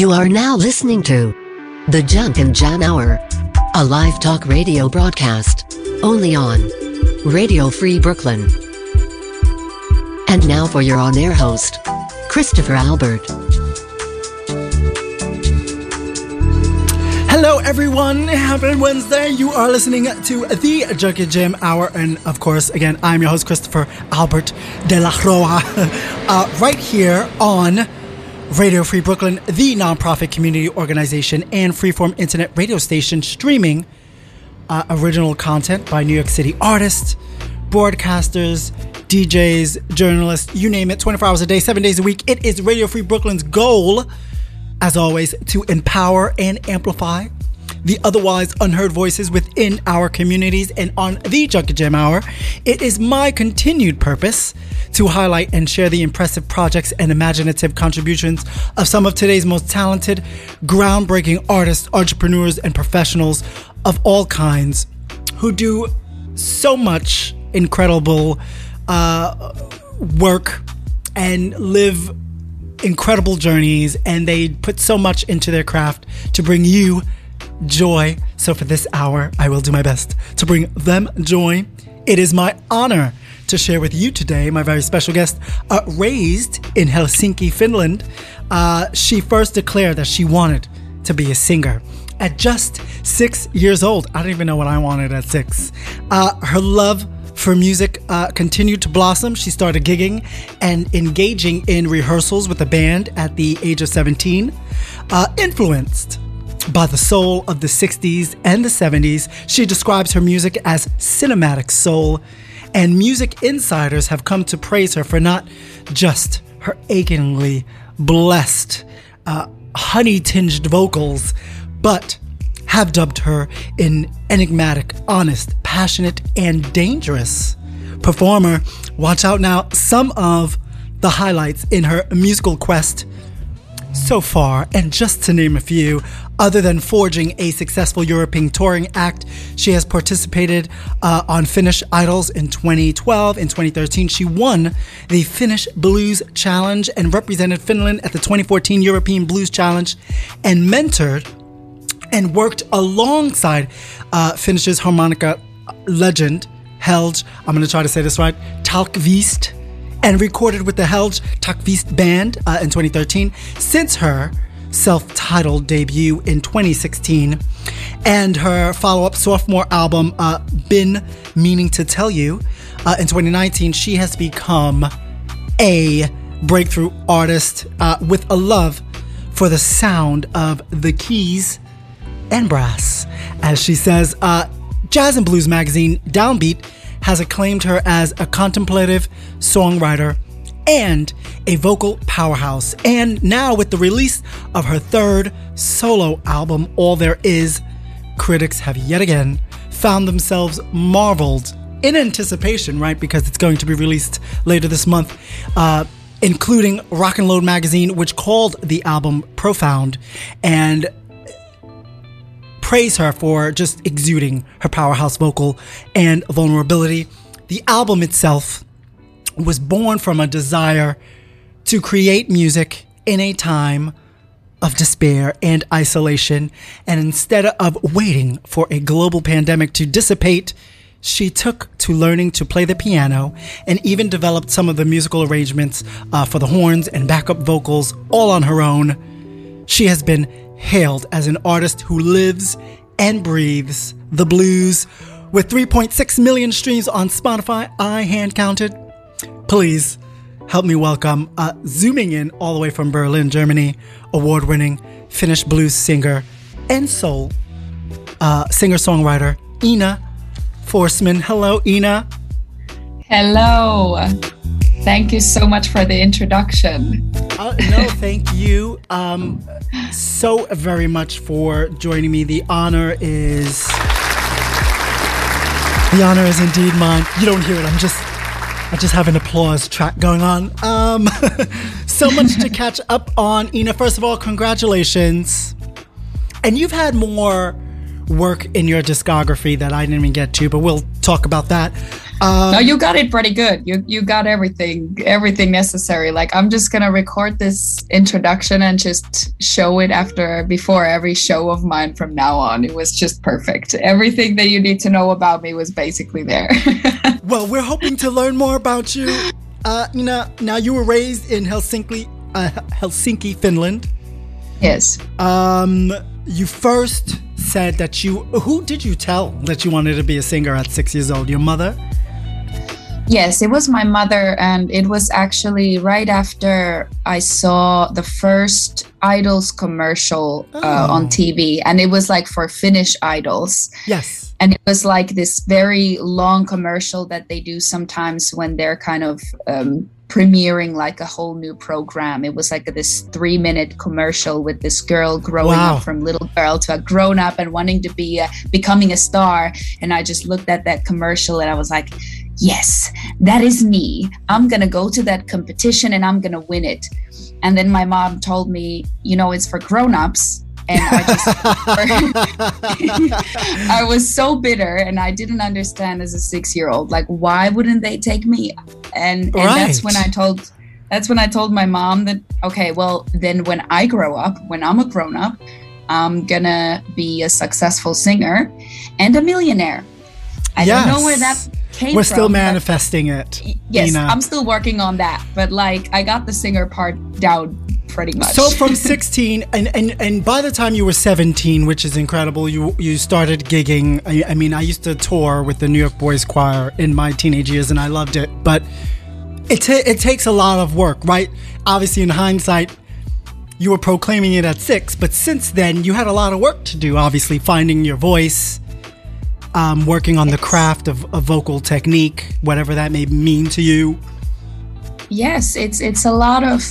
You are now listening to the Junk and Jam Hour, a live talk radio broadcast only on Radio Free Brooklyn. And now for your on air host, Christopher Albert. Hello, everyone. Happy Wednesday. You are listening to the Junk and Jam Hour. And of course, again, I'm your host, Christopher Albert de la Roa, uh, right here on Radio Free Brooklyn, the nonprofit community organization and freeform internet radio station streaming uh, original content by New York City artists, broadcasters, DJs, journalists, you name it, 24 hours a day, seven days a week. It is Radio Free Brooklyn's goal, as always, to empower and amplify the otherwise unheard voices within our communities. And on the Junk and Jam Hour, it is my continued purpose to highlight and share the impressive projects and imaginative contributions of some of today's most talented, groundbreaking artists, entrepreneurs, and professionals of all kinds who do so much incredible uh, work and live incredible journeys and they put so much into their craft to bring you joy. So for this hour, I will do my best to bring them joy. It is my honor to share with you today my very special guest, uh, raised in Helsinki, Finland. Uh, she first declared that she wanted to be a singer at just six years old. I don't even know what I wanted at six. Uh, her love for music uh, continued to blossom. She started gigging and engaging in rehearsals with a band at the age of 17. Uh, influenced by the soul of the 60s and the 70s, she describes her music as cinematic soul, and music insiders have come to praise her for not just her achingly blessed, uh, honey tinged vocals, but have dubbed her an enigmatic, honest, passionate, and dangerous performer. Watch out now, some of the highlights in her musical quest so far, and just to name a few, other than forging a successful European touring act, she has participated uh, on Finnish Idols in 2012. In 2013, she won the Finnish Blues Challenge and represented Finland at the 2014 European Blues Challenge and mentored and worked alongside uh, harmonica legend, Helge, I'm going to try to say this right, Tallqvist, and recorded with the Helge Tallqvist Band uh, in 2013. Since her self titled debut in 2016 and her follow up sophomore album, uh, Been Meaning to Tell You, uh, in 2019, she has become a breakthrough artist uh, with a love for the sound of the keys and brass. As she says, uh, Jazz and Blues magazine Downbeat has acclaimed her as a contemplative songwriter and a vocal powerhouse. And now, with the release of her third solo album, All There Is, critics have yet again found themselves marveled in anticipation, right? Because it's going to be released later this month. Uh, including Rock and Load magazine, which called the album profound and praise her for just exuding her powerhouse vocal and vulnerability. The album itself was born from a desire to create music in a time of despair and isolation. And instead of waiting for a global pandemic to dissipate, she took to learning to play the piano and even developed some of the musical arrangements uh, for the horns and backup vocals all on her own. She has been hailed as an artist who lives and breathes the blues. With 3.6 million streams on Spotify, I hand counted. Please help me welcome, uh, zooming in all the way from Berlin, Germany, award winning Finnish blues singer and soul uh, singer songwriter Ina Forsman. Hello, Ina. Hello. Thank you so much for the introduction. Uh, no, thank you um, so very much for joining me. The honor is the honor is indeed mine. You don't hear it. I'm just I just have an applause track going on. Um, so much to catch up on, Ina. First of all, congratulations. And you've had more work in your discography that I didn't even get to, but we'll talk about that. Um, no, you got it pretty good. You you got everything everything necessary. Like I'm just gonna record this introduction and just show it after before every show of mine from now on. It was just perfect. Everything that you need to know about me was basically there. well, we're hoping to learn more about you. Uh, you know, now you were raised in Helsinki, uh, Helsinki, Finland. Yes. Um, you first said that you. Who did you tell that you wanted to be a singer at six years old? Your mother. Yes, it was my mother, and it was actually right after I saw the first Idols commercial uh, oh. on TV, and it was like for Finnish idols. Yes. And it was like this very long commercial that they do sometimes when they're kind of um, premiering like a whole new program. It was like this three minute commercial with this girl growing wow. up from little girl to a grown up and wanting to be a, becoming a star. And I just looked at that commercial and I was like, yes, that is me. I'm going to go to that competition and I'm going to win it. And then my mom told me, you know, it's for grown-ups. And I just, I was so bitter and I didn't understand as a six year old, like, why wouldn't they take me? And, and right. that's when I told, that's when I told my mom that, okay, well, then when I grow up, when I'm a grown up, I'm gonna be a successful singer and a millionaire. I yes. don't know where that came We're from, still manifesting it. Yes. I'm still working on that. But like, I got the singer part down pretty much. So from 16, and, and and by the time you were 17, which is incredible, you you started gigging. I, I mean, I used to tour with the New York Boys Choir in my teenage years, and I loved it. But it t- it takes a lot of work, right? Obviously, in hindsight, you were proclaiming it at six, but since then, you had a lot of work to do. Obviously, finding your voice um, working on yes. the craft of, a vocal technique, whatever that may mean to you? Yes, it's it's a lot of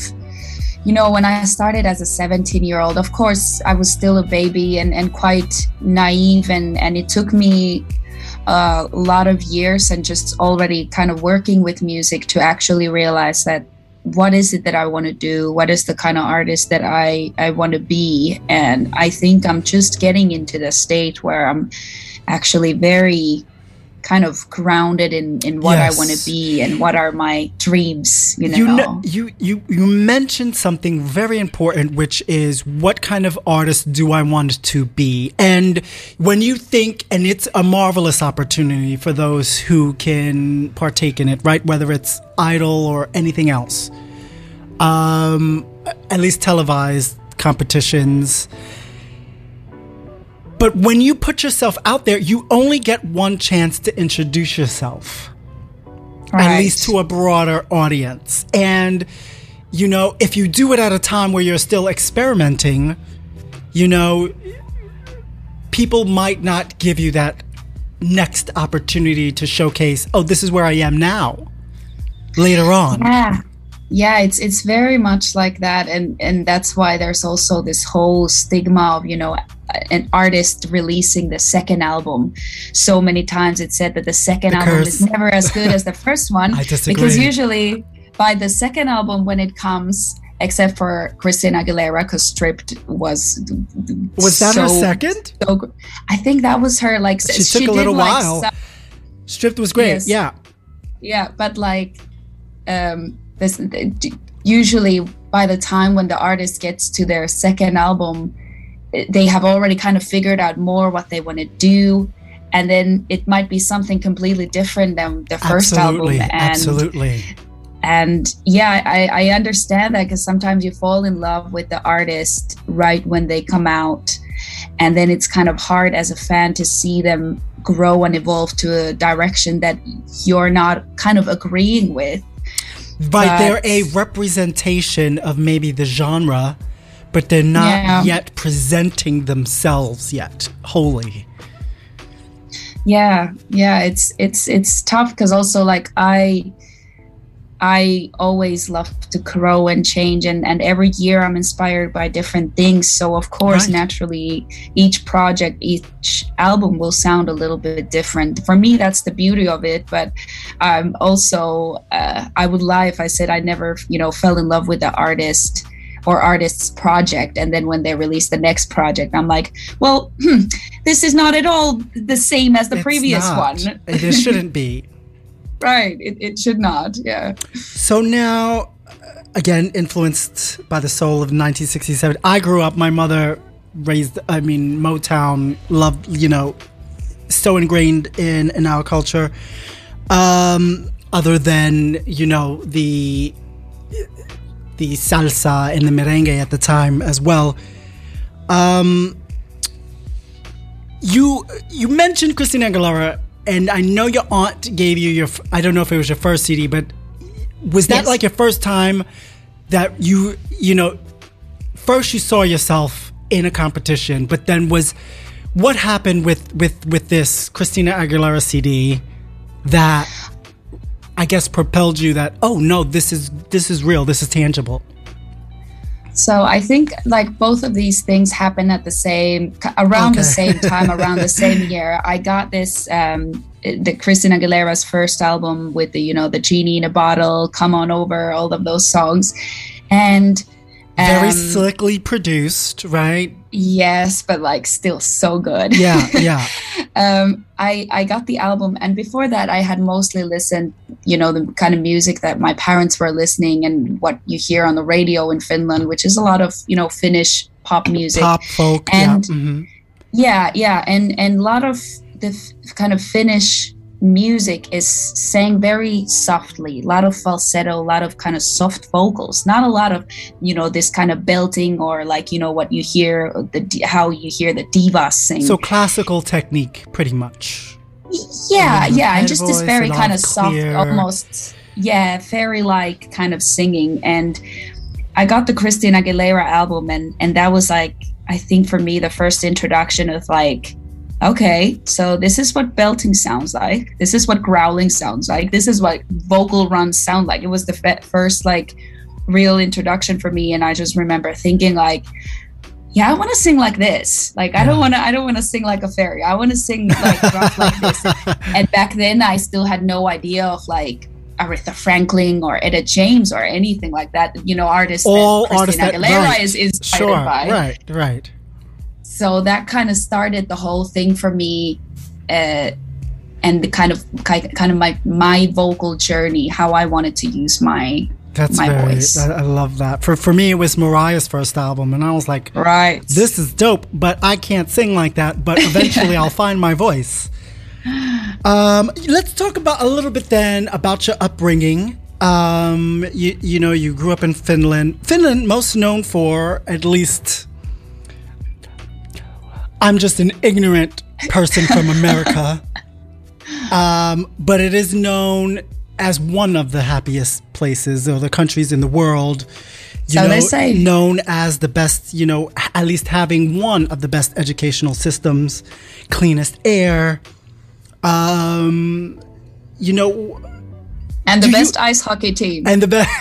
you know when i started as a 17 year old of course i was still a baby and, and quite naive and, and it took me a lot of years and just already kind of working with music to actually realize that what is it that i want to do? What is the kind of artist that i i want to be? And i think i'm just getting into the state where i'm actually very kind of grounded in in what yes. I want to be and what are my dreams. You know? you know, you you you mentioned something very important, which is what kind of artist do I want to be? And when you think, and it's a marvelous opportunity for those who can partake in it, right? Whether it's idol or anything else, um, at least televised competitions but when you put yourself out there, you only get one chance to introduce yourself, right. at least to a broader audience. And, you know, if you do it at a time where you're still experimenting, you know, people might not give you that next opportunity to showcase, oh, this is where I am now later on. Yeah. Yeah, it's it's very much like that and and that's why there's also this whole stigma of, you know, an artist releasing the second album. So many times it said that the second the album curse. is never as good as the first one because usually by the second album when it comes except for Christina Aguilera because Stripped was was that so, her second? so, I think that was her like she, she took a little like while. some, Stripped was great yes, yeah. Yeah but like um this usually by the time when the artist gets to their second album they have already kind of figured out more what they want to do. And then it might be something completely different than the first absolutely, album and absolutely. And yeah i, I understand that because sometimes you fall in love with the artist right when they come out. And then it's kind of hard as a fan to see them grow and evolve to a direction that you're not kind of agreeing with right but, they're a representation of maybe the genre but they're not yeah. yet presenting themselves yet wholly yeah yeah it's it's it's tough because also like i i always love to grow and change and and every year i'm inspired by different things so of course right. naturally each project each album will sound a little bit different for me that's the beauty of it but I'm um also uh, i would lie if i said i never you know fell in love with the artist or artist's project and then when they release the next project i'm like well hmm, this is not at all the same as the It's previous not. one It shouldn't be. Right it, it should not yeah So now, uh, again, influenced by the soul of 1967, I grew up, my mother raised, I mean, Motown, loved, you know, so ingrained in, in our culture. Um, other than, you know, the the salsa and the merengue at the time as well. Um, you you mentioned Christina Aguilera, and I know your aunt gave you your, I don't know if it was your first CD, but was that Yes. like your first time that you you know first you saw yourself in a competition, but then was what happened with with with this Christina Aguilera CD that I guess propelled you that oh no this is this is real this is tangible So I think like both of these things happen at the same around the same time, around the same year. I got this um the Christina Aguilera's first album with the you know the genie in a bottle, come on over, all of those songs, and very um, slickly produced right yes, but like still so good. yeah yeah um, I I got the album, and before that, I had mostly listened, you know, the kind of music that my parents were listening, and what you hear on the radio in Finland, which is a lot of you know Finnish pop music. pop folk And- yeah mhm. Yeah, yeah, and and a lot of the f- kind of Finnish music is sang very softly, a lot of falsetto, a lot of kind of soft vocals, not a lot of you know this kind of belting or like you know what you hear the how you hear the divas sing. so classical technique pretty much. Yeah Yeah, yeah and just voice, this very kind of of soft clear- almost yeah fairy like kind of singing. And i got the christina aguilera album and and that was like i think for me the first introduction of like okay so this is what belting sounds like this is what growling sounds like this is what vocal runs sound like it was the first like real introduction for me and i just remember thinking like yeah, I want to sing like this. Like I don't want to. I don't want to sing like a fairy. I want to sing like rough like this. And back then, I still had no idea of like Aretha Franklin or Etta James or anything like that. You know, artists. all that artists Christina that Aguilera right. is inspired sure by. right right So that kind of started the whole thing for me, uh, and the kind of kind of my my vocal journey, how I wanted to use my that's My very voice. I, I love that for for me it was mariah's first album and i was like right. this is dope, but I can't sing like that. But eventually, I'll find my voice. Um, let's talk about a little bit then about your upbringing. Um, you you know you grew up in Finland. Finland, most known for at least. I'm just an ignorant person from America, um, but it is known as one of the happiest places or the countries in the world. You So know, they say. known as the best, you know, at least having one of the best educational systems, cleanest air. Um, you know, and the do you- best ice hockey team. and the best,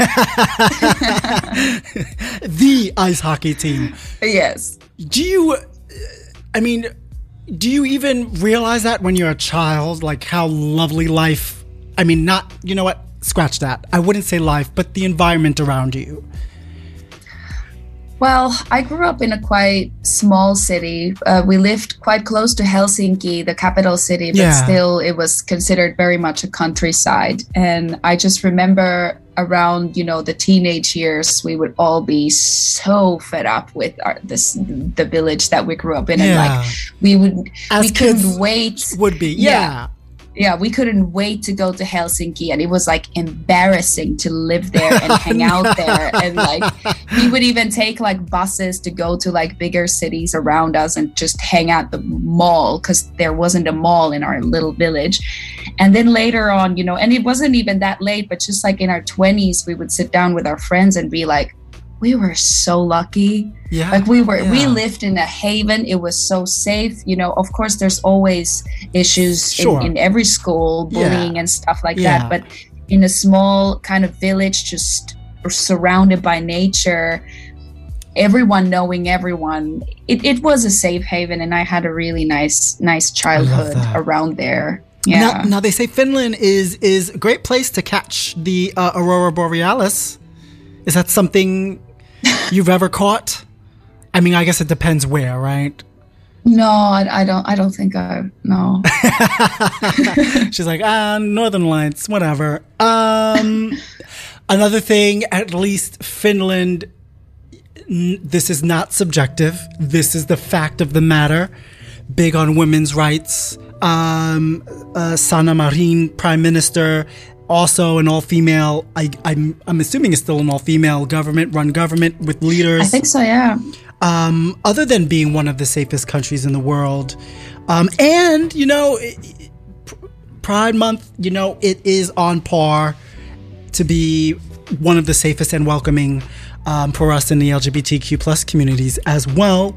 the ice hockey team. yes. Do you, I mean, do you even realize that when you're a child, like how lovely life, I mean, not, you know what, scratch that. I wouldn't say life, but the environment around you. Well, I grew up in a quite small city. Uh, we lived quite close to Helsinki, the capital city, but Yeah. still it was considered very much a countryside. And I just remember around, you know, the teenage years, we would all be so fed up with our, this the village that we grew up in, and like we would As we couldn't wait Would be, Yeah. yeah. Yeah, we couldn't wait to go to Helsinki, and it was like embarrassing to live there and hang out there. And like, we would even take like buses to go to like bigger cities around us and just hang out the mall because there wasn't a mall in our little village. And then later on, you know, and it wasn't even that late, but just like in our 20s, we would sit down with our friends and be like, we were so lucky Yeah. like we were we lived in a haven it was so safe you know of course there's always issues Sure. in, in every school bullying Yeah. and stuff like Yeah. that but in a small kind of village just surrounded by nature everyone knowing everyone it, it was a safe haven and i had a really nice nice childhood around there yeah Now, now they say Finland is is a great place to catch the uh, aurora borealis. Is that something? you've ever caught? I mean, I guess it depends where, right? No, I, I don't. I don't think I. No. She's like, ah, Northern Lights, whatever. Um, another thing, at least Finland. n- This is not subjective. This is the fact of the matter. Big on women's rights. Um, uh, Sanna Marin, Prime Minister, also an all-female. I, I'm, I'm assuming it's still an all-female government-run government with leaders I think so. Yeah. um, other than being one of the safest countries in the world. Um, and, you know, Pride Month, you know, it is on par to be one of the safest and welcoming um, for us in the LGBTQ plus communities as well.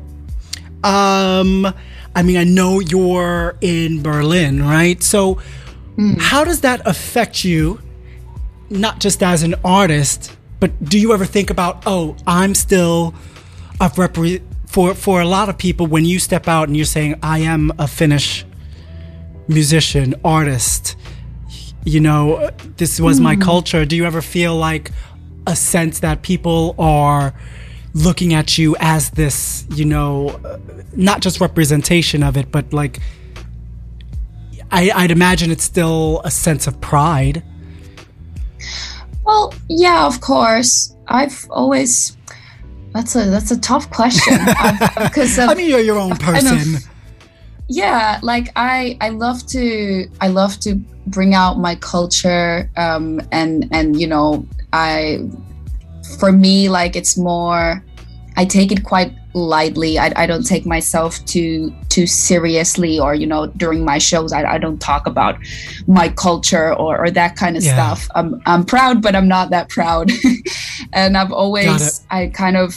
Um, I mean, I know you're in Berlin, right? So, how does that affect you, not just as an artist, but do you ever think about, oh, I'm still a repre- for for a lot of people when you step out and you're saying, I am a Finnish musician, artist, you know, this was my culture. Do you ever feel like a sense that people are looking at you as this, you know, uh, not just representation of it, but like, I, I'd imagine it's still a sense of pride. Well, yeah, of course. I've always. That's a that's a tough question because I mean, you're your own kind of- person. yeah like i i love to i love to bring out my culture um and and you know i for me like it's more i take it quite lightly i, I don't take myself too too seriously or you know during my shows i, I don't talk about my culture or, or that kind of Yeah. stuff i'm i'm proud but i'm not that proud and i've always i kind of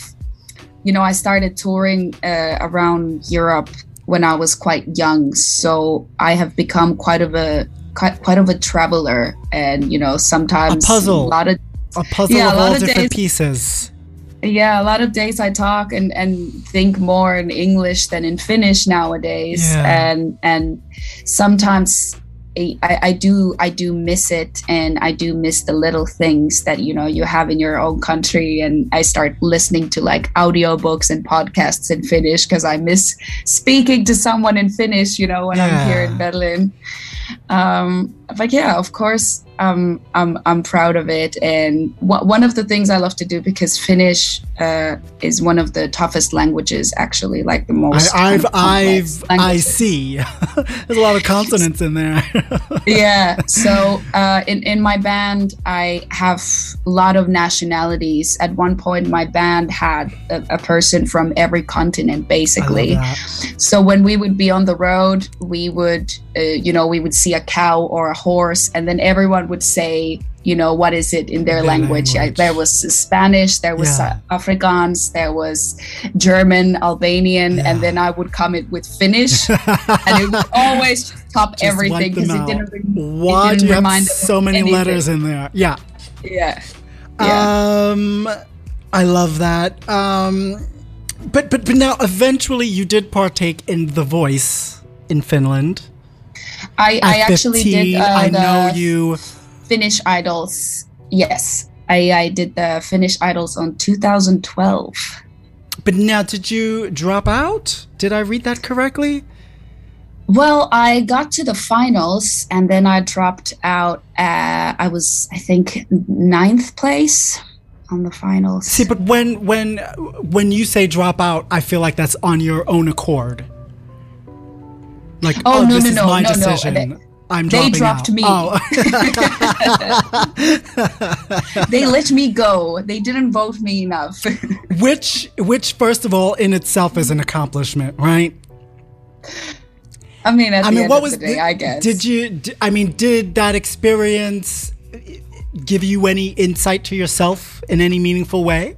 you know i started touring uh, around europe when I was quite young. So I have become quite of a quite, quite of a traveler, and you know sometimes A puzzle. a lot of A puzzle Yeah, a of lot all of different days- pieces. Yeah, a lot of days I talk and and think more in English than in Finnish nowadays, Yeah. and and sometimes. I, I do I do miss it and I do miss the little things that you know you have in your own country and I start listening to like audiobooks and podcasts in Finnish because I miss speaking to someone in Finnish you know when I'm here in Berlin um, but yeah of course um, I'm, I'm proud of it. And w- one of the things I love to do because Finnish uh, is one of the toughest languages actually like the most I, kind I've, I've, I see. There's a lot of consonants in there. yeah so uh, in, in my band i have a lot of nationalities. At one point my band had a, a person from every continent basically. So when we would be on the road we would uh, you know we would see a cow or a horse and then everyone would say you know what is it in their, Their language, language. there was spanish there was Yeah. uh, afrikaans there was german albanian Yeah. and then i would come it with finnish and it would always top Just everything because it didn't re- Why it didn't you have remind them so many anything. letters in there? Yeah. yeah yeah Um, I love that. Um, but but but now eventually you did partake in The Voice in Finland. I, I actually 15, did uh, I the know you. finnish idols yes I, I did the finnish idols on 2012 But now, did you drop out? Did I read that correctly? Well, I got to the finals and then I dropped out. Uh, I was, I think, ninth place on the finals. See, but when when when you say drop out, I feel like that's on your own accord. Like, Oh, oh, no, this no, is no, my no, no. decision. They- I'm they dropped out. me. Oh, they let me go. They didn't vote me enough. which which first of all in itself is an accomplishment, right? I mean, at I the mean, what was day, the- I guess. Did you? I mean, did that experience give you any insight to yourself in any meaningful way?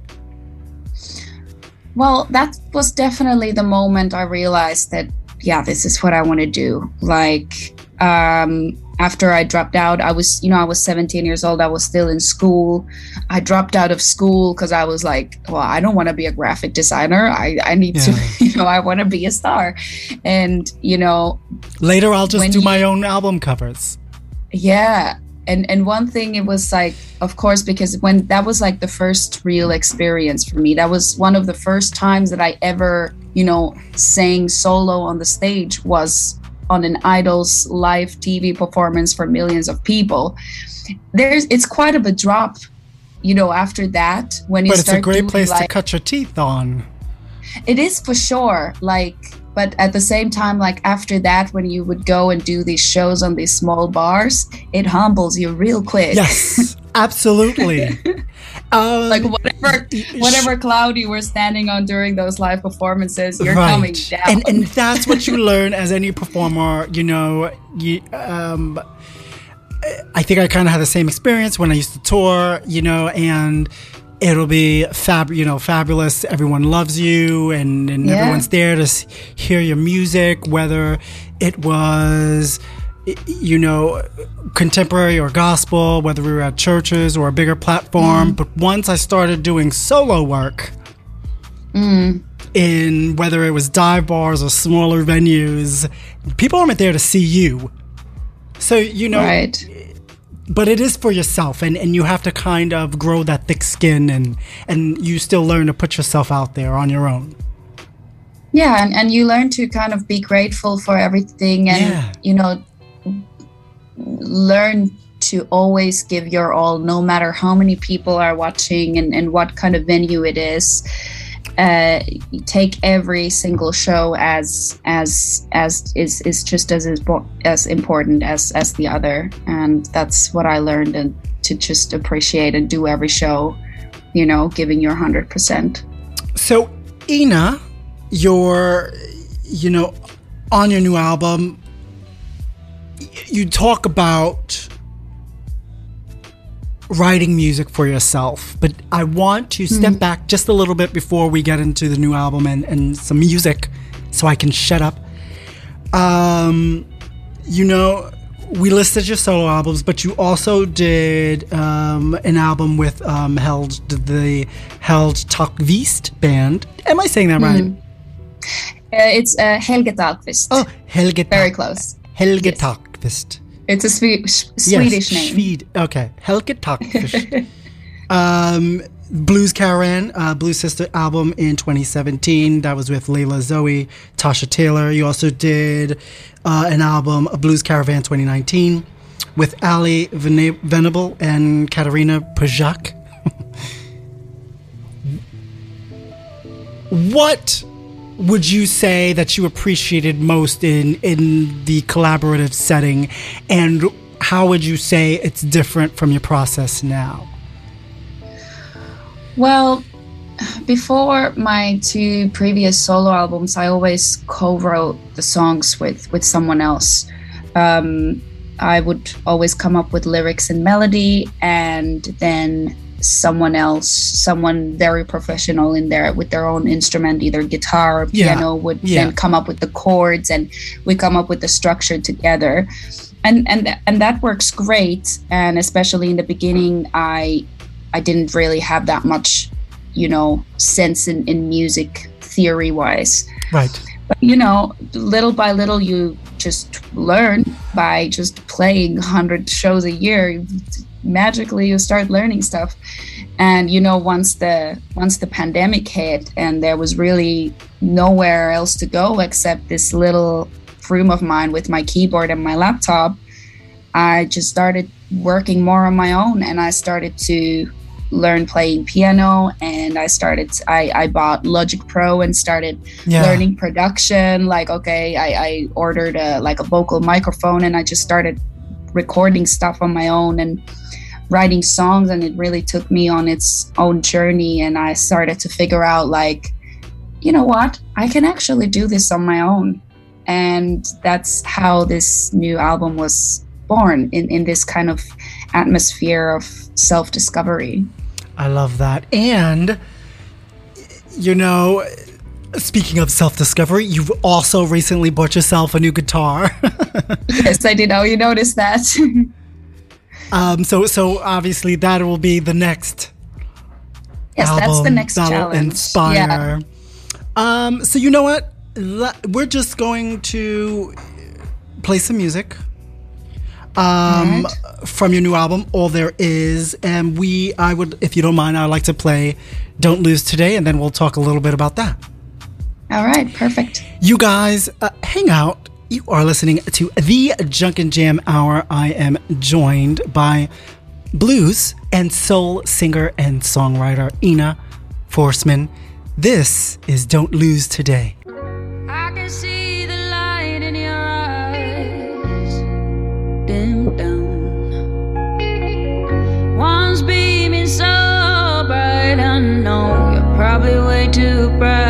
Well, that was definitely the moment I realized that, yeah, this is what I want to do. Like, um, after I dropped out, I was, you know, I was 17 years old. I was still in school. I dropped out of school because I was like, well, I don't want to be a graphic designer. I, I need Yeah. to, you know, I want to be a star. And, you know, Later, I'll just do you- my own album covers. yeah and and one thing it was like of course because when that was like the first real experience for me. That was one of the first times that i ever you know sang solo on the stage was on an idol's live tv performance for millions of people. There's it's quite of a drop you know after that when you but it's start a great place to cut your teeth on it is for sure like but at the same time like after that when you would go and do these shows on these small bars it humbles you real quick. Yes absolutely. Um, like whatever whatever cloud you were standing on during those live performances you're right. coming down. And and that's what you learn as any performer you know you um i think i kind of had the same experience when i used to tour you know and it'll be fab you know fabulous. Everyone loves you and, and Yeah. everyone's there to hear your music whether it was you know contemporary or gospel whether we were at churches or a bigger platform. Mm. But once i started doing solo work mm. in whether it was dive bars or smaller venues, people aren't there to see you. So, you know, right but it is for yourself and, and you have to kind of grow that thick skin and, and you still learn to put yourself out there on your own. yeah and, and you learn to kind of be grateful for everything and Yeah. you know learn to always give your all no matter how many people are watching and, and what kind of venue it is uh, take every single show as as as is is just as as important as as the other. And that's what i learned and to just appreciate and do every show you know giving your 100% So, Ina, your, you know, on your new album, you talk about writing music for yourself, but I want to step back just a little bit before we get into the new album and, and some music so I can shut up. Um, you know, we listed your solo albums, but you also did um, an album with um, Held the Held Tallqvist band. Am I saying that right? uh, it's uh, helge Tallqvist. Oh, Helge very close Helge Yes. Tallqvist. It's a Swe- sh- Yes, swedish name Swede. Okay, Helge Tallqvist. um, Blues Caravan, uh, Blues Sister album in 2017. That was with Layla Zoe, Tasha Taylor. You also did uh, an album, a Blues Caravan 2019, with Ally Vene- Venable and Katarina Pejak. what would you say that you appreciated most in in the collaborative setting and how would you say it's different from your process now Well, before my two previous solo albums, I always co-wrote the songs with with someone else. Um, I would always come up with lyrics and melody, and then someone else, someone very professional in there with their own instrument, either guitar or Yeah, piano, would yeah. then come up with the chords, and we come up with the structure together. And and and that works great. And especially in the beginning, I I didn't really have that much, you know, sense in, in music theory wise. right But, you know, little by little, you just learn by just playing 100 shows a year. Magically, you start learning stuff. And, you know, once the once the pandemic hit and there was really nowhere else to go except this little room of mine with my keyboard and my laptop, I just started working more on my own and I started to learn playing piano and I started I, I bought Logic Pro and started yeah learning production like okay I, I ordered a like a vocal microphone and I just started recording stuff on my own and writing songs and it really took me on its own journey and I started to figure out like you know what? I can actually do this on my own. And that's how this new album was born in, in this kind of atmosphere of self-discovery. I love that. And you know speaking of self-discovery you've also recently bought yourself a new guitar. Yes I did. Know you noticed that um so so obviously that will be the next yes that's the album next that'll challenge inspire. yeah Um, so you know what? We're just going to play some music. um, right. from your new album, All There Is. And we, I would, if you don't mind, I'd like to play Don't Lose Today, and then we'll talk a little bit about that. All right, perfect. You guys, uh, hang out. You are listening to the Junk and Jam Hour. I am joined by blues and soul singer and songwriter Ina Forsman. This is Don't Lose Today. I can see the light in your eyes, dim down. One's beaming so bright, I know you're probably way too proud.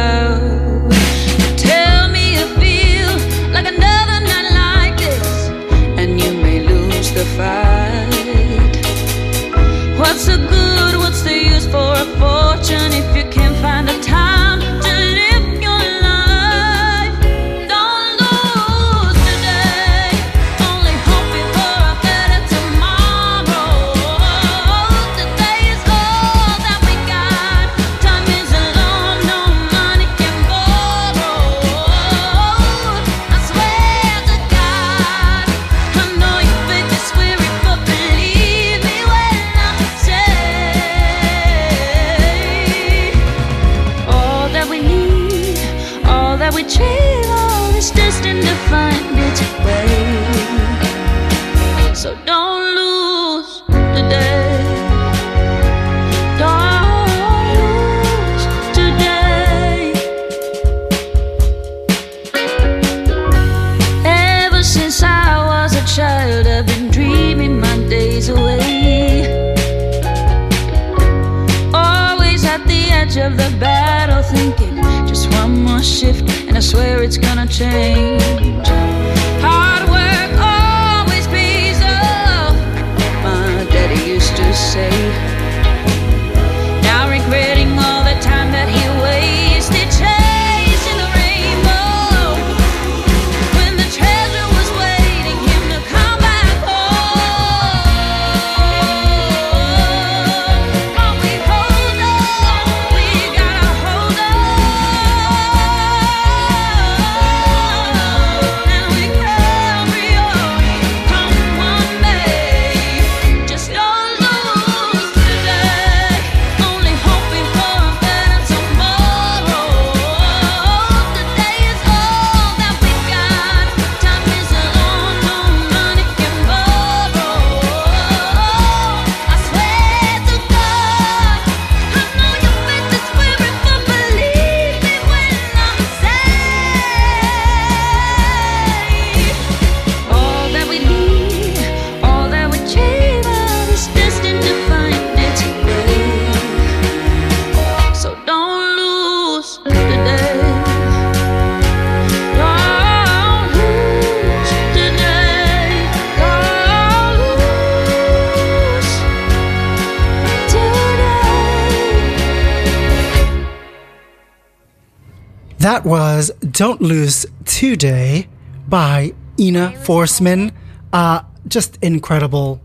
Don't Lose Today by Ina Forsman. Uh, just incredible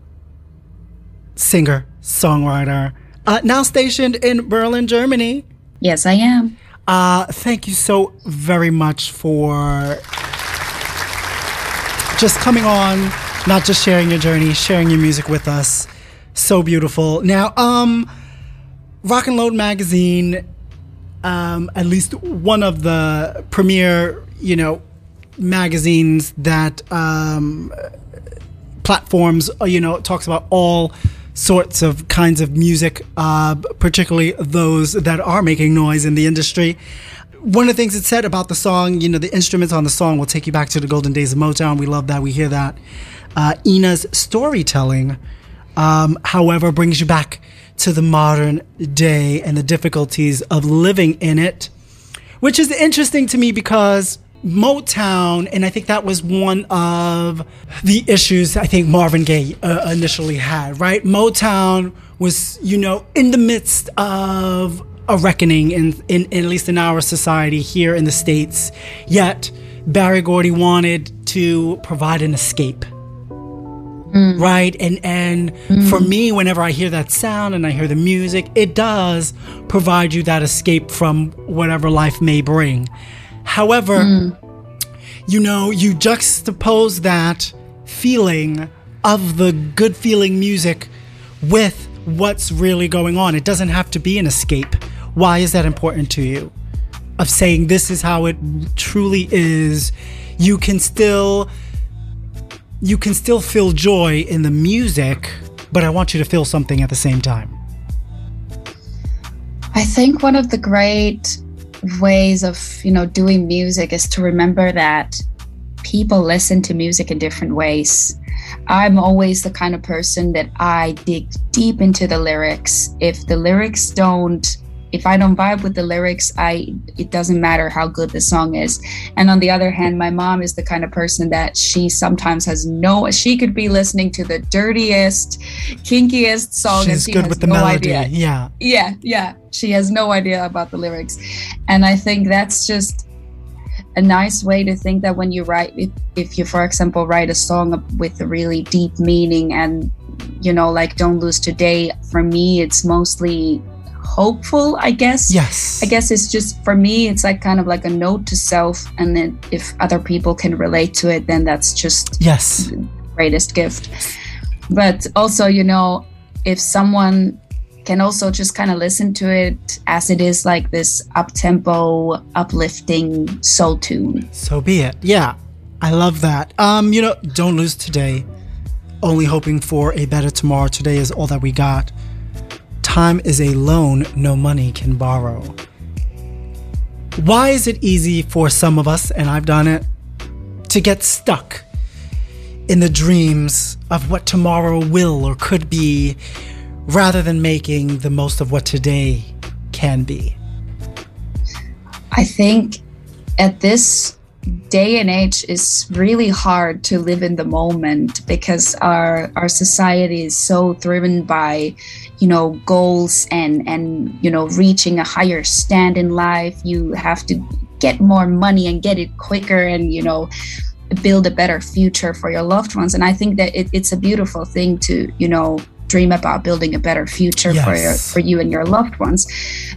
singer, songwriter. Uh, now stationed in Berlin, Germany. Yes, I am. Uh, thank you so very much for just coming on, not just sharing your journey, sharing your music with us. So beautiful. Now, um, Rock and Load magazine um, at least one of the premier, you know, magazines that um, platforms, uh, you know, talks about all sorts of kinds of music, uh, particularly those that are making noise in the industry. One of the things it said about the song, you know, the instruments on the song will take you back to the golden days of Motown. We love that. We hear that. Uh, Ina's storytelling, um, however, brings you back to the modern day and the difficulties of living in it, which is interesting to me because Motown, and I think that was one of the issues I think Marvin Gaye uh, initially had, right? Motown was, you know, in the midst of a reckoning in, in, in, at least in our society here in the States. Yet Berry Gordy wanted to provide an escape Mm. Right. And and mm. for me, whenever I hear that sound and I hear the music, it does provide you that escape from whatever life may bring. However, mm. you know, you juxtapose that feeling of the good feeling music with what's really going on. It doesn't have to be an escape. Why is that important to you? Of saying this is how it truly is. You can still you can still feel joy in the music, but I want you to feel something at the same time. I think one of the great ways of, you know, doing music is to remember that people listen to music in different ways. I'm always the kind of person that I dig deep into the lyrics. If the lyrics don't if I don't vibe with the lyrics, I it doesn't matter how good the song is. And on the other hand, my mom is the kind of person that she sometimes has no she could be listening to the dirtiest, kinkiest song She's and she good has with the no melody. idea. Yeah. Yeah, yeah. She has no idea about the lyrics. And I think that's just a nice way to think that when you write if, if you for example write a song with a really deep meaning and you know like don't lose today for me it's mostly hopeful i guess Yes. i guess it's just for me it's like kind of like a note to self and then if other people can relate to it then that's just Yes. greatest gift. But also, you know, if someone can also just kind of listen to it as it is like this up tempo, uplifting soul tune. So be it. Yeah. I love that. Um, you know, don't lose today. Only hoping for a better tomorrow. Today is all that we got. Time is a loan no money can borrow. Why is it easy for some of us, and I've done it, to get stuck in the dreams of what tomorrow will or could be rather than making the most of what today can be? I think at this day and age it's really hard to live in the moment because our our society is so driven by you know goals and and you know reaching a higher stand in life you have to get more money and get it quicker and you know build a better future for your loved ones. And i think that it, it's a beautiful thing to you know dream about building a better future for your for you and your loved ones.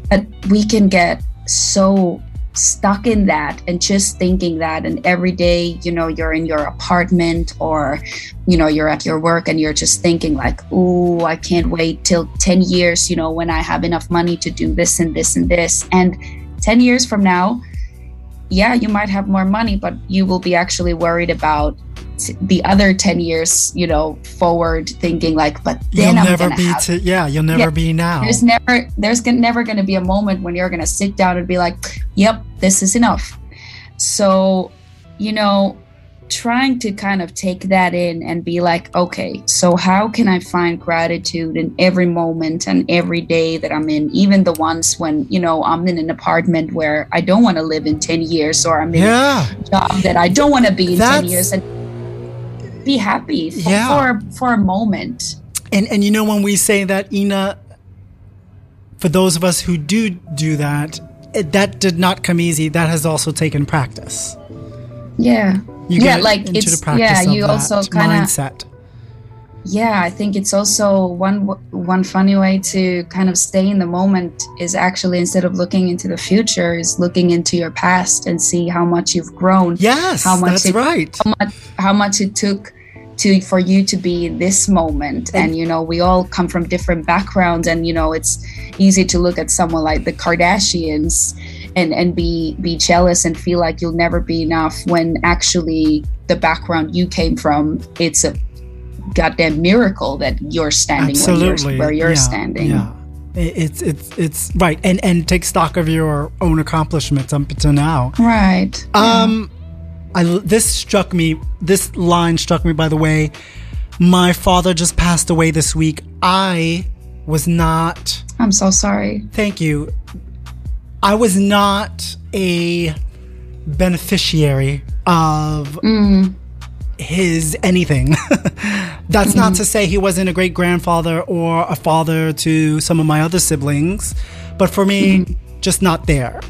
But we can get so stuck in that and just thinking that and every day you know you're in your apartment or you know you're at your work and you're just thinking like oh i can't wait till 10 years you know when i have enough money to do this and this and this. And 10 years from now yeah you might have more money but you will be actually worried about t- the other 10 years you know forward thinking like but then you'll I'm never gonna be have to yeah, you'll never Yeah. be now. there's never there's never going to be a moment when you're going to sit down and be like yep this is enough so you know trying to kind of take that in and be like okay so how can i find gratitude in every moment and every day that i'm in even the ones when you know i'm in an apartment where i don't want to live in 10 years or i'm in yeah. a job that i don't want to be in 10 years and be happy for, Yeah. for for a moment And and you know when we say that, Ina, for those of us who do do that, it, that did not come easy. That has also taken practice. yeah You yeah get like into it's the practice yeah you also kind of mindset. yeah i think it's also one one funny way to kind of stay in the moment is actually instead of looking into the future is looking into your past and see how much you've grown Yes, how much that's it- right. how much how much it took to for you to be in this moment. And you know we all come from different backgrounds and you know it's easy to look at someone like the kardashians and and be be jealous and feel like you'll never be enough when actually the background you came from it's a goddamn miracle that you're standing where Absolutely, you're, where you're yeah, standing. Yeah, it's it's it's right, and and take stock of your own accomplishments up to now. right. Um, I this struck me. This line struck me. By the way, my father just passed away this week. I was not. i'm so sorry Thank you. I was not a beneficiary of mm, his anything. That's not to say he wasn't a great grandfather or a father to some of my other siblings, but for me, just not there.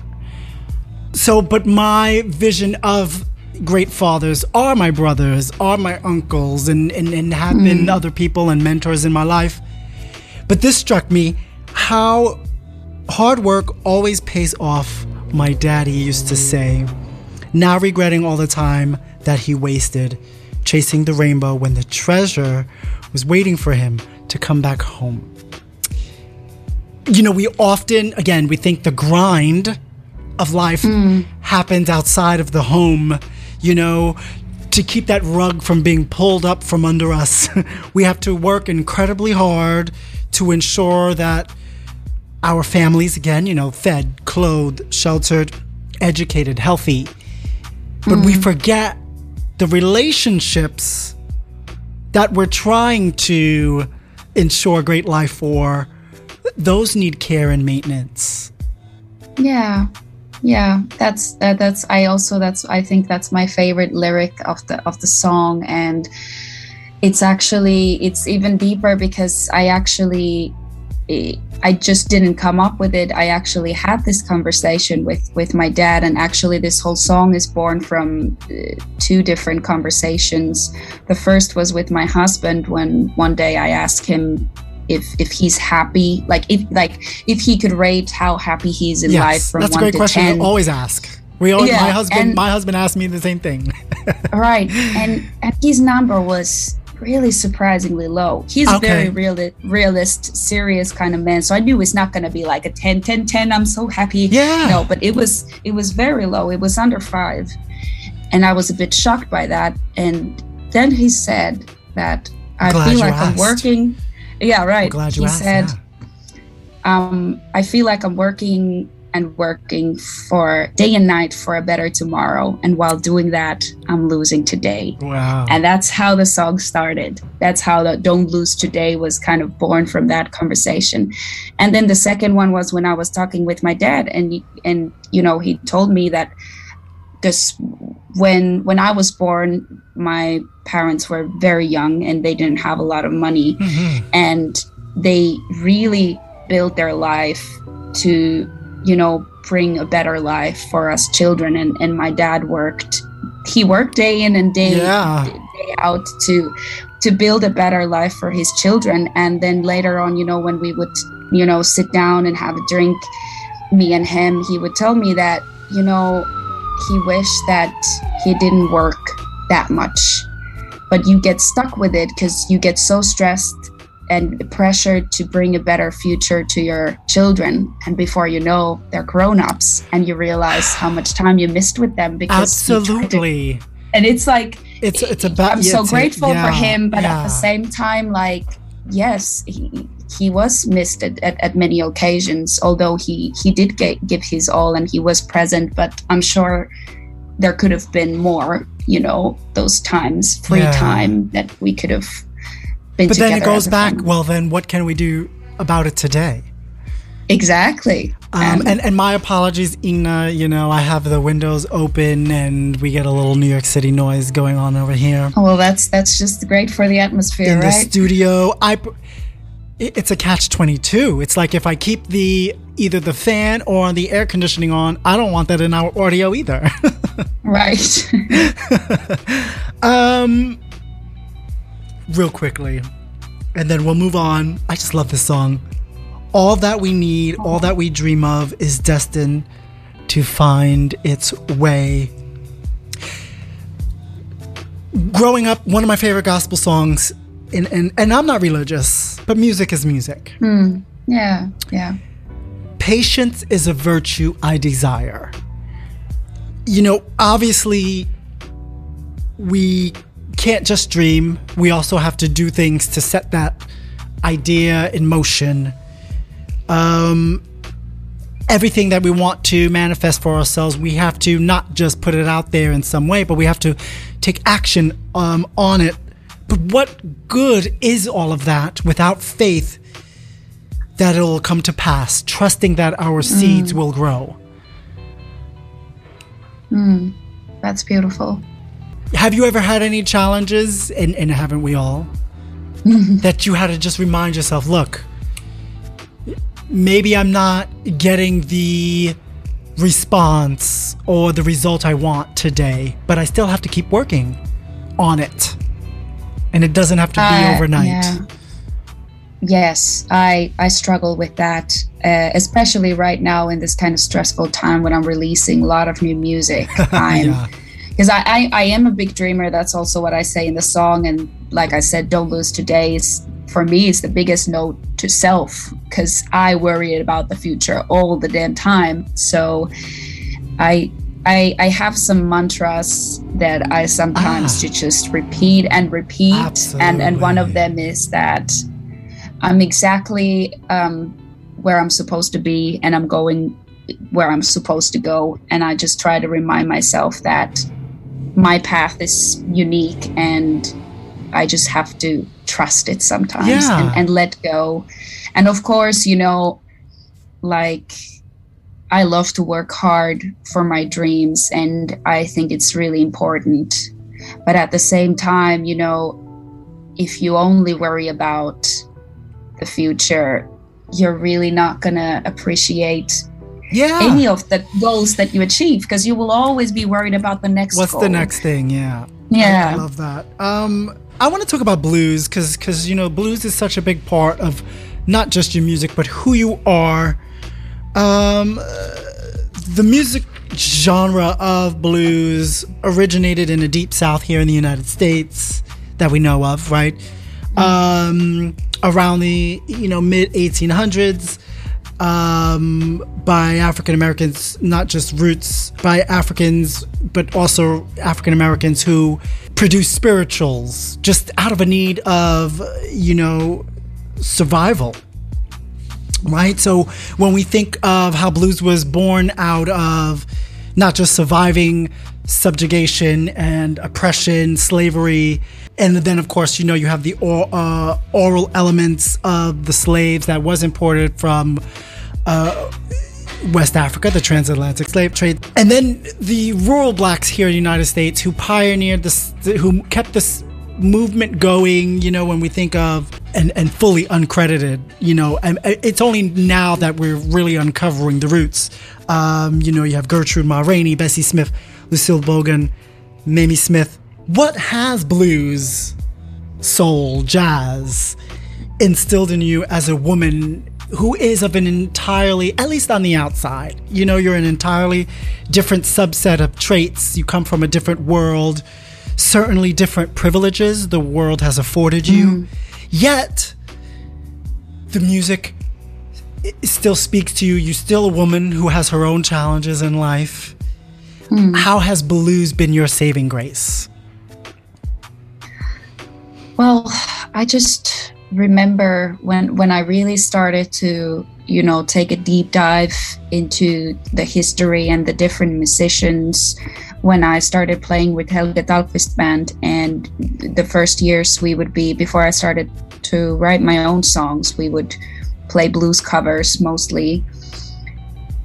So, but my vision of great fathers are my brothers, are my uncles, and, and, and have been mm. other people and mentors in my life. But this struck me how hard work always pays off, my daddy used to say, now regretting all the time that he wasted chasing the rainbow when the treasure was waiting for him to come back home. You know, we often, again, we think the grind of life mm. happens outside of the home. You know, to keep that rug from being pulled up from under us, we have to work incredibly hard to ensure that our families, again, you know, fed, clothed, sheltered, educated, healthy. But we mm. forget the relationships that we're trying to ensure a great life for. Those need care and maintenance. Yeah. Yeah, that's that, that's I also that's I think that's my favorite lyric of the of the song and it's actually it's even deeper because I actually I just didn't come up with it. I actually had this conversation with with my dad, and actually, this whole song is born from uh, two different conversations. The first was with my husband when one day I asked him if if he's happy, like if like if he could rate how happy he's in life from that's a one great to question. ten. We always ask. We always, Yeah, my husband, and- my husband asked me the same thing. right and and his number was really surprisingly low he's a Okay. very reali- realist serious kind of man so i knew it's not going to be like a 10 10 10 i'm so happy Yeah. no but it was it was very low it was under five and i was a bit shocked by that and then he said that i Glad feel you like i'm working yeah right I'm glad you he asked. said yeah. um, I feel like I'm working and working for day and night for a better tomorrow. And while doing that, I'm losing today. Wow. And that's how the song started. That's how the Don't Lose Today was kind of born from that conversation. And then the second one was when I was talking with my dad and and you know, he told me that this when when I was born, my parents were very young and they didn't have a lot of money Mhm. and they really built their life to you know bring a better life for us children and and my dad worked he worked day in and day, Yeah. day out to to build a better life for his children and then later on you know when we would you know sit down and have a drink me and him he would tell me that you know he wished that he didn't work that much but you get stuck with it because you get so stressed and pressured to bring a better future to your children and before you know they're grown-ups and you realize how much time you missed with them because tried to- Absolutely. and it's like It's it's about. i'm yeah, so it's a- grateful for him but at the same time like yes he, he was missed at, at, at many occasions although he he did get, give his all and he was present but i'm sure there could have been more you know those times free Yeah. time that we could have been But then it goes back. Well, then what can we do about it today? exactly Um, And- and, my apologies, Ina. You know, I have the windows open and we get a little New York City noise going on over here Oh, well that's that's just great for the atmosphere in the studio. I. It's a catch twenty two. It's like if I keep the either the fan or the air conditioning on, I don't want that in our audio either. right um, real quickly, and then we'll move on. I just love this song. All that we need, all that we dream of, is destined to find its way. Growing up, one of my favorite gospel songs, and, and, and I'm not religious, but music is music. Hmm. yeah yeah Patience is a virtue I desire. You know, obviously, we can't just dream. We also have to do things to set that idea in motion. Um, everything that we want to manifest for ourselves, we have to not just put it out there in some way, but we have to take action um, on it. But what good is all of that without faith that it'll come to pass, trusting that our seeds will grow? that's beautiful Have you ever had any challenges, and, and haven't we all, that you had to just remind yourself, look, maybe I'm not getting the response or the result I want today, but I still have to keep working on it. And it doesn't have to be Uh, overnight. yeah. Yes, I I struggle with that, uh, especially right now in this kind of stressful time when I'm releasing a lot of new music. I'm, Yeah. because I, I i am a big dreamer that's also what i say in the song and like i said don't lose today is for me it's the biggest note to self because i worry about the future all the damn time. So i I, I have some mantras that I sometimes Ah. just repeat and repeat, and and one of them is that I'm exactly um, where I'm supposed to be, and I'm going where I'm supposed to go, and I just try to remind myself that my path is unique, and I just have to trust it sometimes Yeah. and, and let go, and of course, you know, like I love to work hard for my dreams, and I think it's really important. But at the same time, you know, if you only worry about the future, you're really not going to appreciate Yeah. any of the goals that you achieve because you will always be worried about the next What's goal. the next thing? Yeah. Yeah. I, I love that. Um, I want to talk about blues because because you know blues is such a big part of not just your music but who you are. Um, uh, the music genre of blues originated in the deep south here in the United States that we know of, right? Um, around the you know mid 1800s um, by African Americans, not just roots by Africans, but also African Americans who produce spirituals just out of a need of, you know, survival. Right? So when we think of how blues was born out of not just surviving subjugation and oppression, slavery, and then of course you know you have the or, uh, oral elements of the slaves that was imported from uh, West Africa, the transatlantic slave trade, and then the rural blacks here in the United States who pioneered this, who kept this movement going. You know, when we think of and and fully uncredited, you know, and it's only now that we're really uncovering the roots. Um, you know, you have Gertrude Ma Rainey, Bessie Smith, Lucille Bogan, Mamie Smith. What has blues, soul, jazz instilled in you as a woman who is of an entirely, at least on the outside, you know, you're an entirely different subset of traits. You come from a different world, certainly different privileges the world has afforded you. Mm. Yet, the music still speaks to you. You're still a woman who has her own challenges in life. Mm. How has blues been your saving grace? Well, I just remember when when I really started to, you know, take a deep dive into the history and the different musicians when I started playing with Helge Tallqvist band. And the first years we would be before I started to write my own songs, we would play blues covers mostly.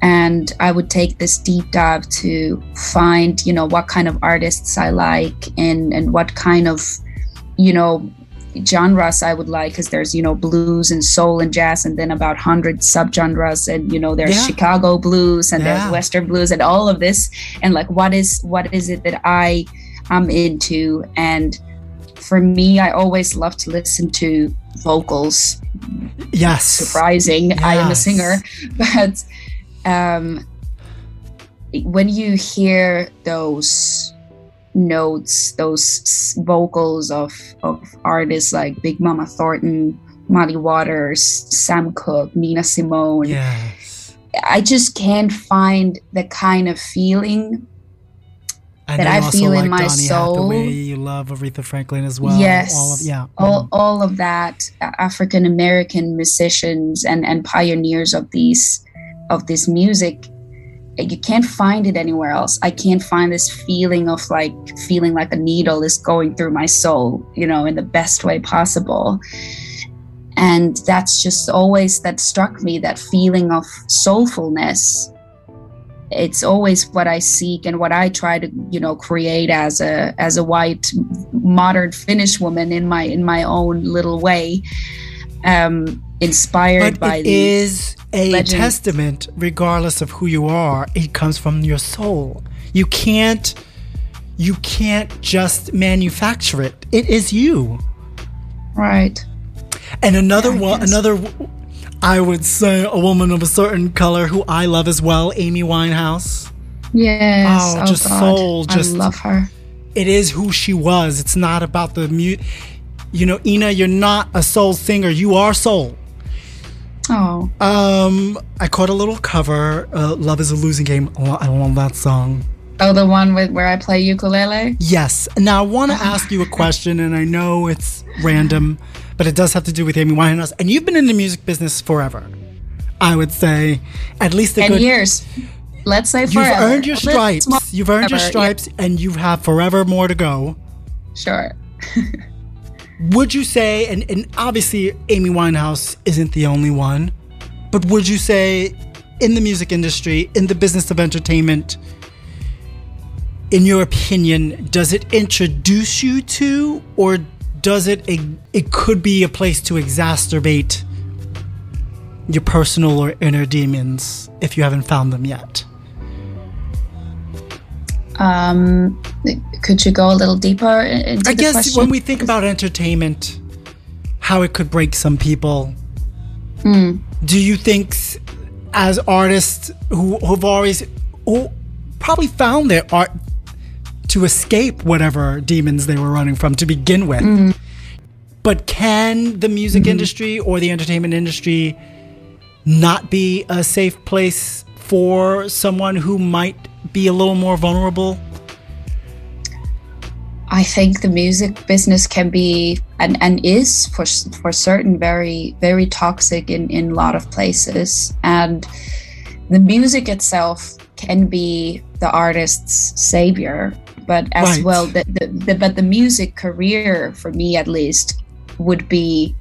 And I would take this deep dive to find, you know, what kind of artists I like and and what kind of, you know, genres I would like because there's, you know, blues and soul and jazz and then about 100 subgenres and you know there's Yeah. Chicago blues and Yeah. there's western blues and all of this and like what is what is it that I am into and for me I always love to listen to vocals Yes. surprising. I am a singer, but um, when you hear those notes, those vocals of of artists like Big Mama Thornton, Muddy Waters, Sam Cooke, Nina Simone, Yes. I just can't find the kind of feeling. And that I feel in my Donny soul. Hathaway, you love Aretha Franklin as well. yes, All of, yeah. all, Mhm. all of that African American musicians and and pioneers of these of this music you can't find it anywhere else. I can't find this feeling of like feeling like a needle is going through my soul you know in the best way possible. And that's just always that struck me that feeling of soulfulness. It's always what i seek and what i try to you know create as a as a white modern finnish woman in my in my own little way. Um inspired But by it is a legends. testament, regardless of who you are. It comes from your soul. You can't, you can't just manufacture it. It is you. right And another Yeah, one, guess. another, I would say, a woman of a certain color who I love as well, Amy Winehouse. Yes. Oh, oh just God. soul, just- I love her. It is who she was. It's not about the mute. You know, Ina, you're not a soul singer. You are soul. Oh, Um, I caught a little cover. Uh, Love is a losing game. Oh, I love that song. oh, the one with where I play ukulele. Yes. Now I want to ask you a question, and I know it's random, but it does have to do with Amy Winehouse. And you've been in the music business forever. I would say at least a Ten good. years. Let's say You've forever. earned your stripes. You've earned your forever, stripes, and you have forever more to go. sure. Would you say, and, and obviously Amy Winehouse isn't the only one, but would you say in the music industry, in the business of entertainment, in your opinion, does it introduce you to, or does it, it could be a place to exacerbate your personal or inner demons if you haven't found them yet? Um, could you go a little deeper in- into I guess question? when we think about entertainment, how it could break some people, Hmm. do you think, as artists who who've always who probably found their art to escape whatever demons they were running from to begin with, Hmm. but can the music industry or the entertainment industry not be a safe place for someone who might be a little more vulnerable? I think the music business can be and, and is for for certain very very toxic in in a lot of places and the music itself can be the artist's savior but as Right. well the, the, the but the music career for me at least would be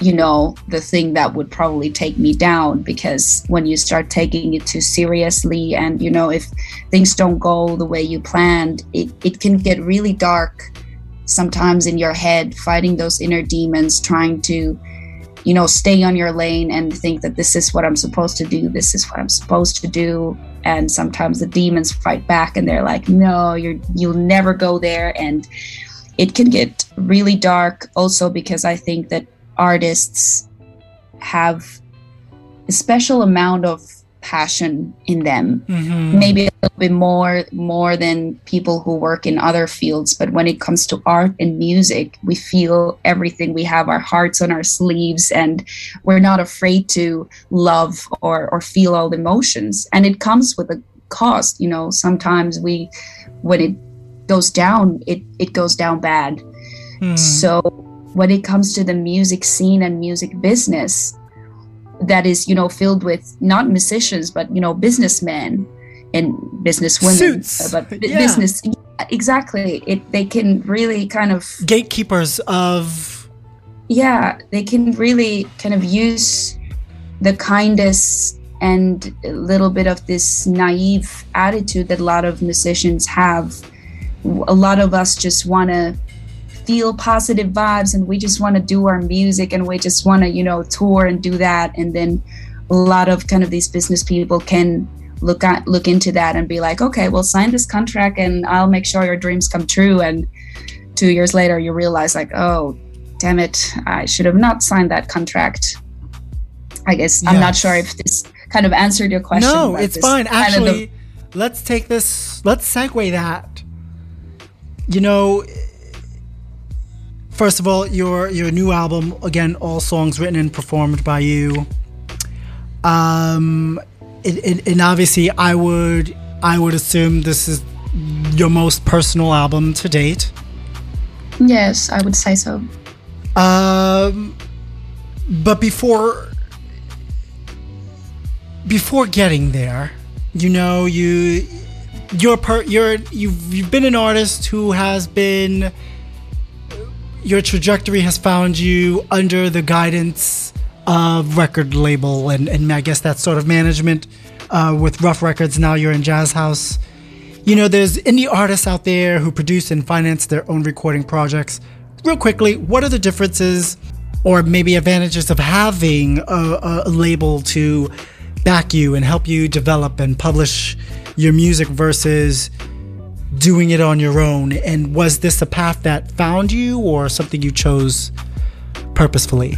you know the thing that would probably take me down because when you start taking it too seriously and you know if things don't go the way you planned it, it can get really dark sometimes in your head fighting those inner demons trying to you know stay on your lane and think that this is what i'm supposed to do this is what i'm supposed to do. And sometimes the demons fight back and they're like no you're you'll never go there. And it can get really dark also because i think that artists have a special amount of passion in them. Mm-hmm. Maybe a little bit more more than people who work in other fields but when it comes to art and music we feel everything. We have our hearts on our sleeves and we're not afraid to love or or feel all the emotions. And it comes with a cost you know sometimes we when it goes down it it goes down bad. Hmm. So when it comes to the music scene and music business that is you know filled with not musicians but you know businessmen and businesswomen Suits. uh, but bu- Yeah. business yeah, exactly it they can really kind of Gatekeepers of yeah they can really kind of use the kindest and a little bit of this naive attitude that a lot of musicians have a lot of us just want to feel positive vibes and we just want to do our music and we just want to you know tour and do that and then a lot of kind of these business people can look at look into that and be like okay well sign this contract and i'll make sure your dreams come true and two years later you realize like oh damn it i should have not signed that contract i guess i'm not sure if this kind of answered your question no, it's fine. kind of the- Actually, let's take this. Let's segue that. You know, first of all, your your new album again, all songs written and performed by you. Um, it, it, and obviously, I would I would assume this is your most personal album to date. yes i would say so Um, but before before getting there, you know, you you're per, you're you've you've been an artist who has been your trajectory has found you under the guidance of record label and and I guess that sort of management uh, with Ruf Records. Now you're in Jazzhaus. You know, there's indie artists out there who produce and finance their own recording projects. Real quickly, what are the differences or maybe advantages of having a, a label to back you and help you develop and publish your music versus doing it on your own? And was this a path that found you or something you chose purposefully?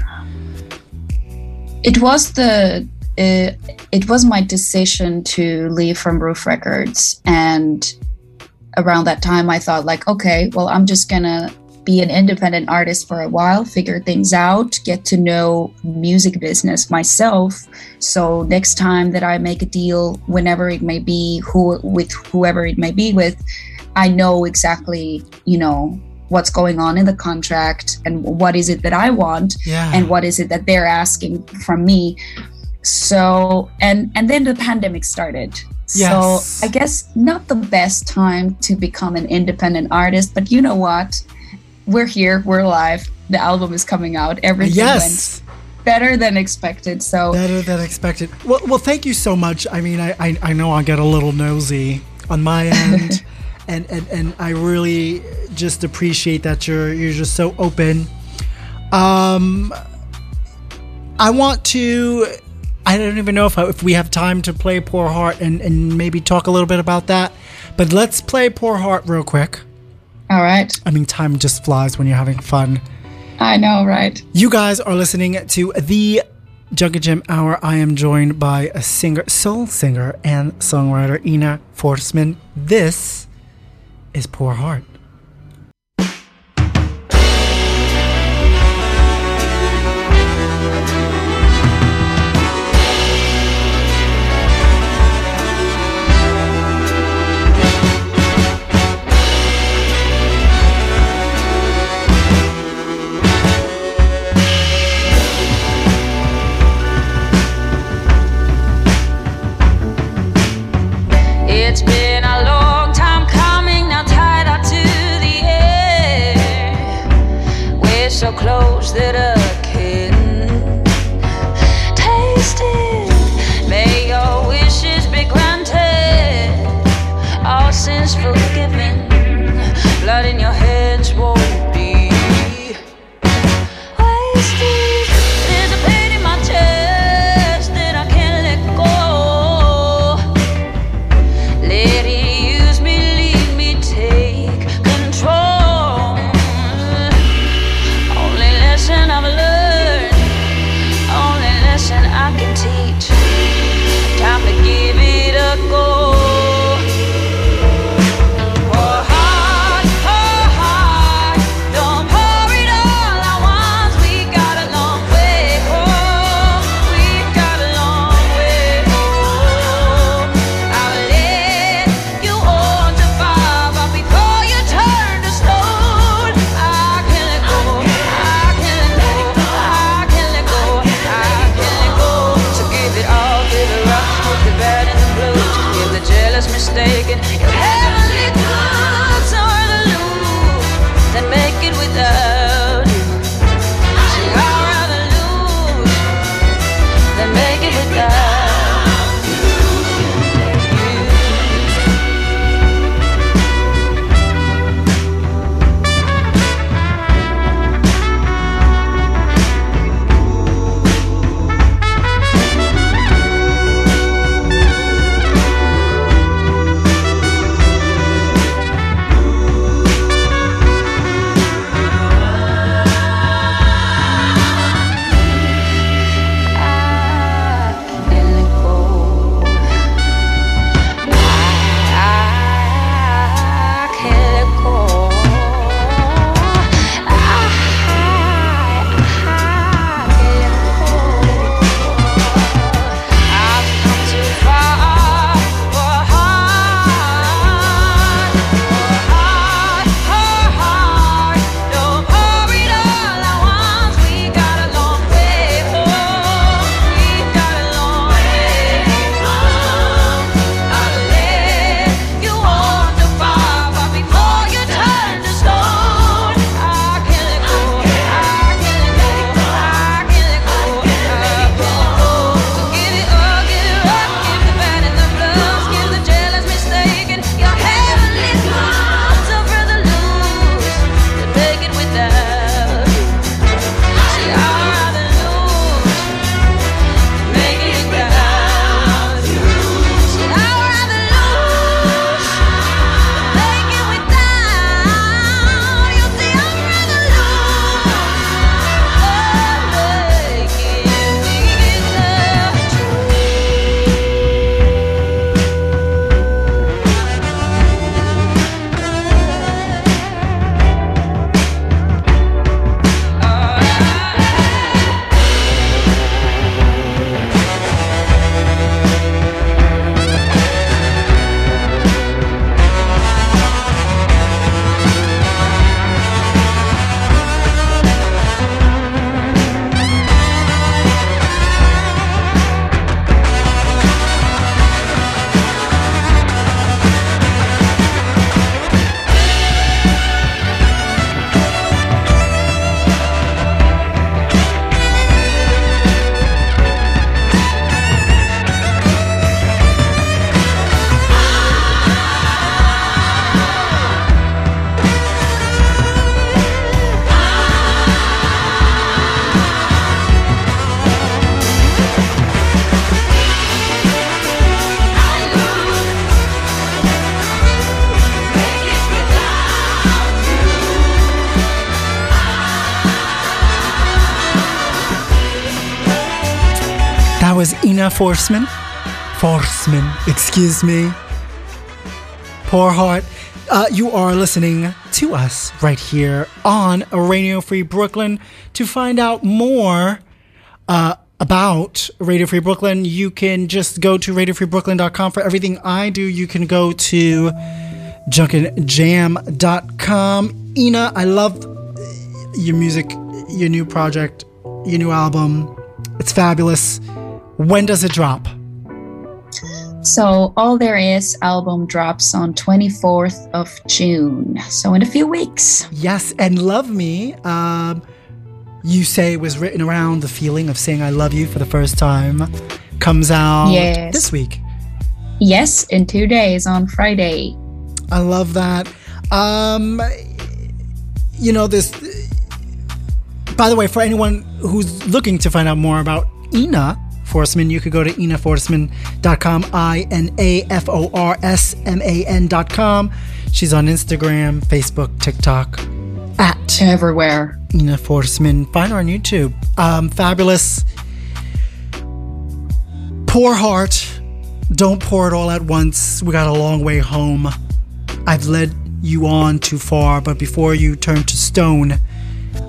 it was the uh, it was my decision to leave from Ruf Records, and around that time, I thought like, okay, well, I'm just gonna be an independent artist for a while, figure things out, get to know music business myself. So next time that I make a deal, whenever it may be, who with whoever it may be with, I know exactly, you know, what's going on in the contract and what is it that I want Yeah. and what is it that they're asking from me. So and and then the pandemic started. Yes. So I guess not the best time to become an independent artist, but you know what? We're here, we're alive. The album is coming out. Everything yes. went better than expected. So Better than expected. Well, well, thank you so much. I mean, I, I, I know I get a little nosy on my end, and, and and I really just appreciate that you're you're just so open. Um, I want to. I don't even know if I, if we have time to play Poor Heart and and maybe talk a little bit about that, but let's play Poor Heart real quick. all right. I mean, time just flies when you're having fun. I know, right? You guys are listening to the Junk and Jam Hour. I am joined by a singer, soul singer, and songwriter Ina Forsman. This is Poor Heart. Was Ina Forsman. Forsman, excuse me. Poor heart. Uh, you are listening to us right here on Radio Free Brooklyn. To find out more uh, about Radio Free Brooklyn, you can just go to radiofreebrooklyn.com. For everything I do, you can go to junkinjam.com. Ina, I love your music, your new project, your new album. It's fabulous. When does it drop? So All There Is album drops on 24th of June. So in a few weeks. Yes, and Love Me, um, you say was written around the feeling of saying I love you for the first time. Comes out Yes. this week. Yes, in two days on Friday. I love that. Um, you know this. By the way, for anyone who's looking to find out more about Ina Forsman, you could go to inaforsman.com. I N A F O R S M A N.com. She's on Instagram, Facebook, TikTok at Everywhere. Ina Forsman. Find her on YouTube. Um, fabulous. Poor heart. Don't pour it all at once. We got a long way home. I've led you on too far, but before you turn to stone,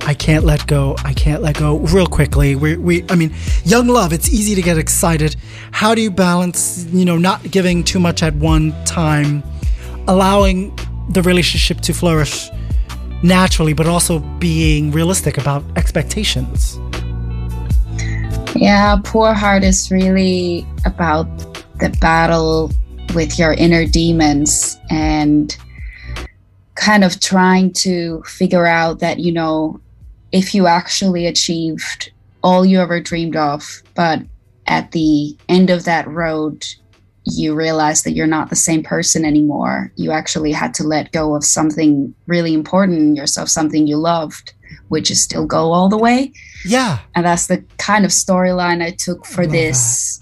I can't let go. I can't let go. Real quickly, we, we, I mean, young love. It's easy to get excited. How do you balance, you know, not giving too much at one time, allowing the relationship to flourish naturally, but also being realistic about expectations? Yeah, Poor Heart is really about the battle with your inner demons and kind of trying to figure out that, you know, if you actually achieved all you ever dreamed of, but at the end of that road, you realize that you're not the same person anymore. You actually had to let go of something really important in yourself, something you loved, which is still go all the way Yeah. and that's the kind of storyline I took for Love this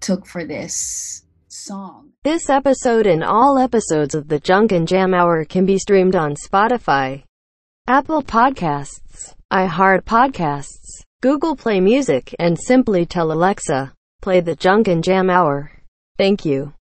took for this song. This episode and all episodes of the Junk and Jam Hour can be streamed on Spotify, Apple Podcasts, iHeart Podcasts, Google Play Music, and simply tell Alexa, play the Junk and Jam Hour. Thank you.